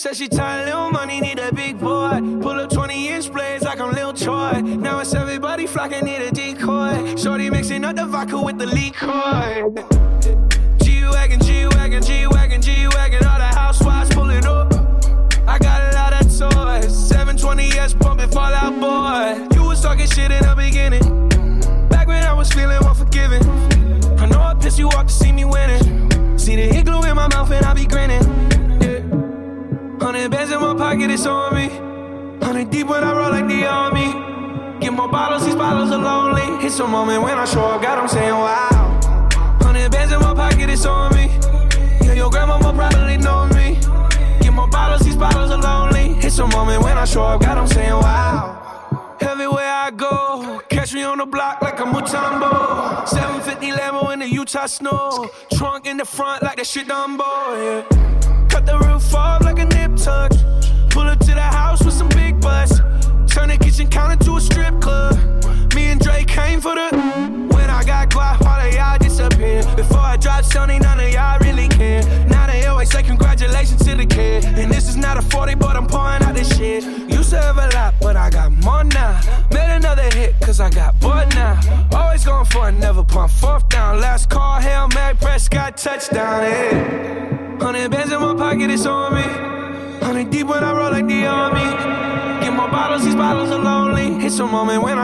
Said she tired, little money, need a big boy. Pull up 20 inch blades like I'm Lil Troy. Now it's everybody flocking, need a decoy. Shorty mixing up the vodka with the liquor. G-Wagon, G-Wagon, G-Wagon, G-Wagon. All the housewives pulling up. I got a lot of toys. 720S pumping Fall Out Boy. You was talking shit in the beginning. Back when I was feeling unforgiving. I know I pissed you off to see me winning. See the glue in my mouth and I be grinning. Hundred bands in my pocket, it's on me. Hundred deep when I roll like the army. Get more bottles, these bottles are lonely. It's a moment when I show up, God, I'm saying wow. Hundred bands in my pocket, it's on me. Yeah, your grandma will probably know me. Get more bottles, these bottles are lonely. It's a moment when I show up, God, I'm saying wow. Everywhere I go, catch me on the block like a Mutombo. 750 Lambo in the Utah snow. Trunk in the front like that shit Dumbo, yeah. Cut the roof off like a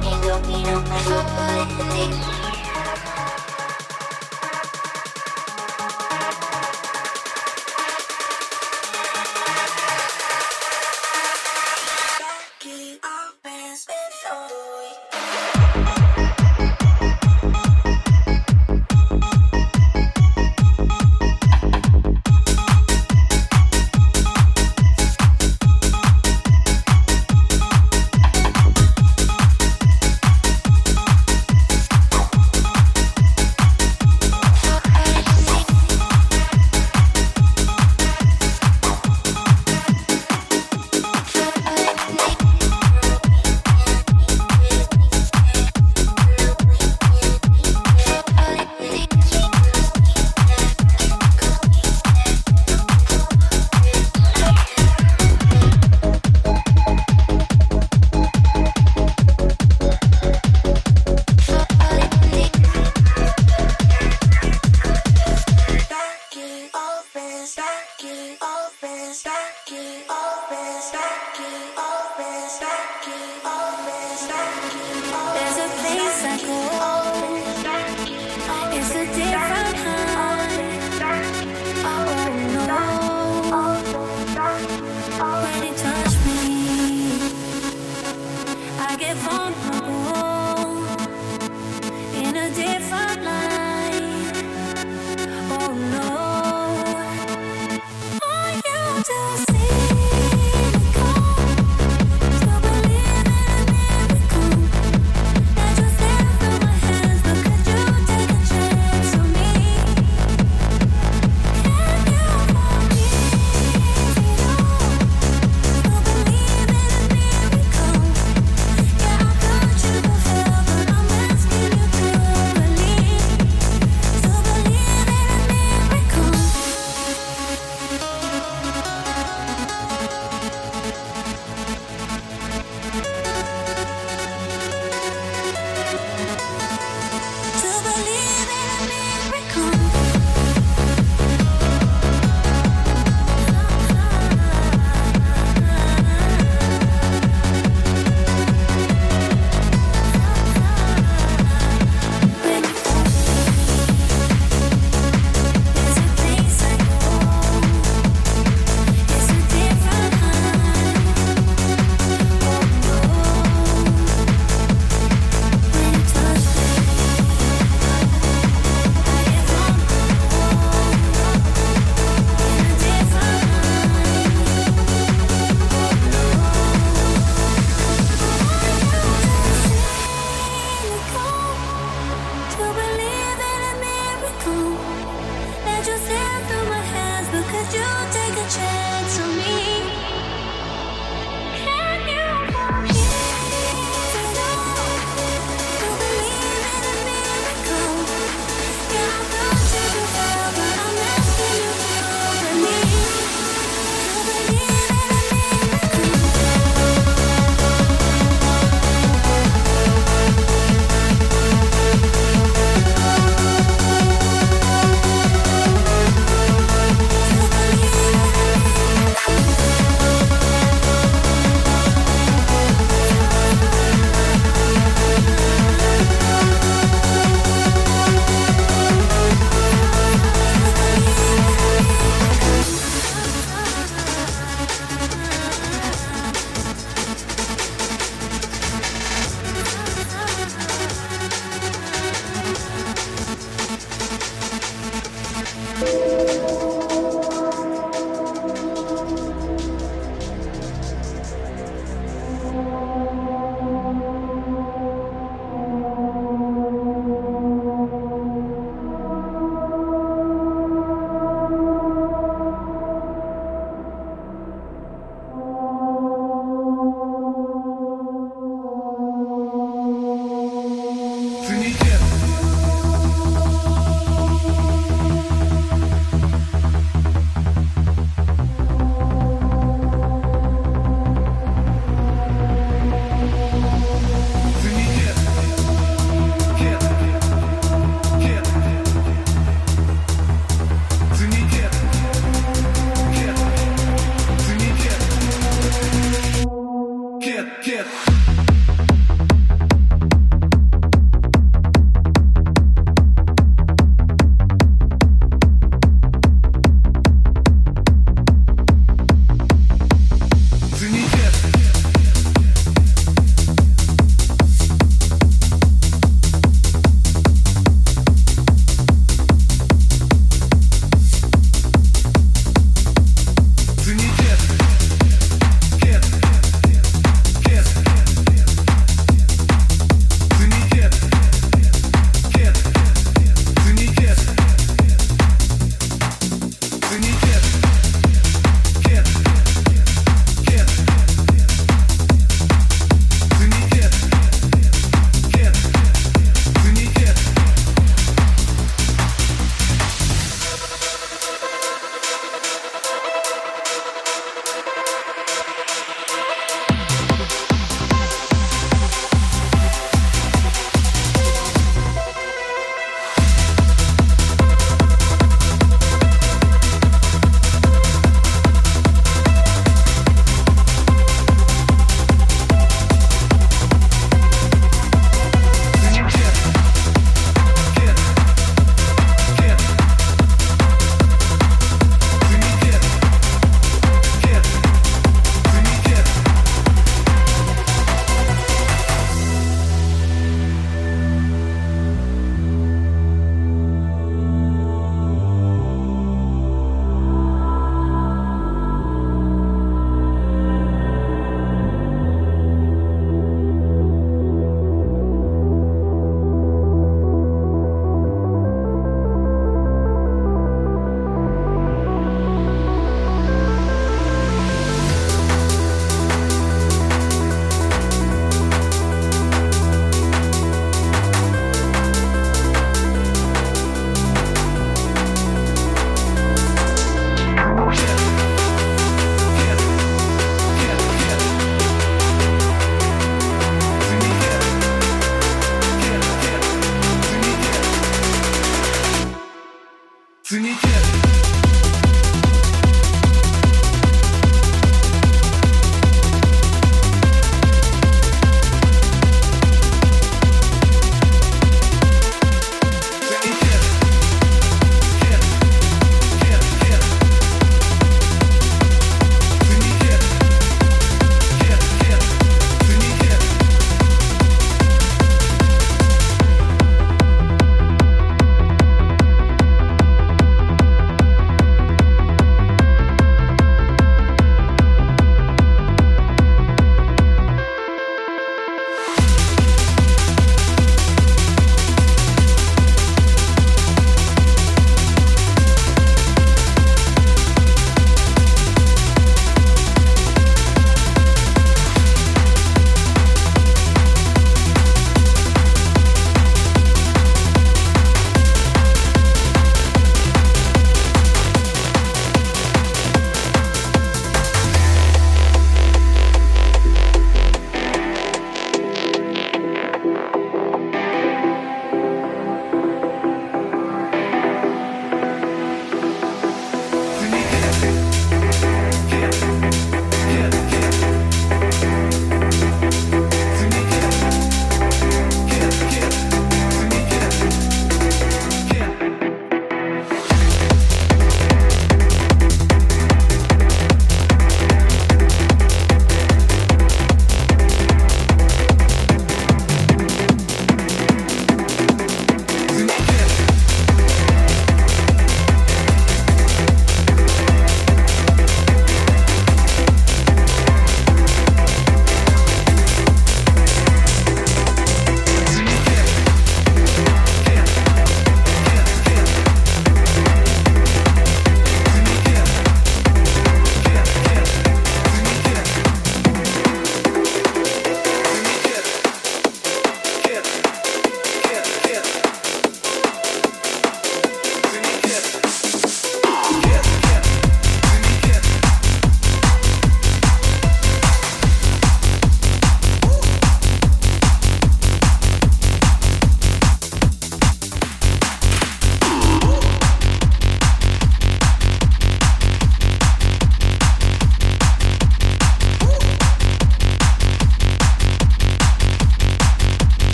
broken, broken on my heart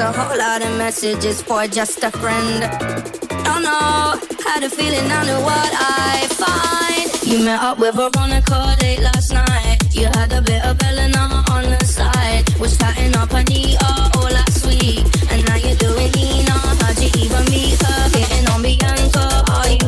A whole lot of messages for just a friend. Oh no, had a feeling I knew what I find. You met up with Veronica late last night. You had a bit of Elena on the side. Was chatting up Anita all last week. And now you're doing Nina. How'd you even meet her? Getting on Bianca, are you?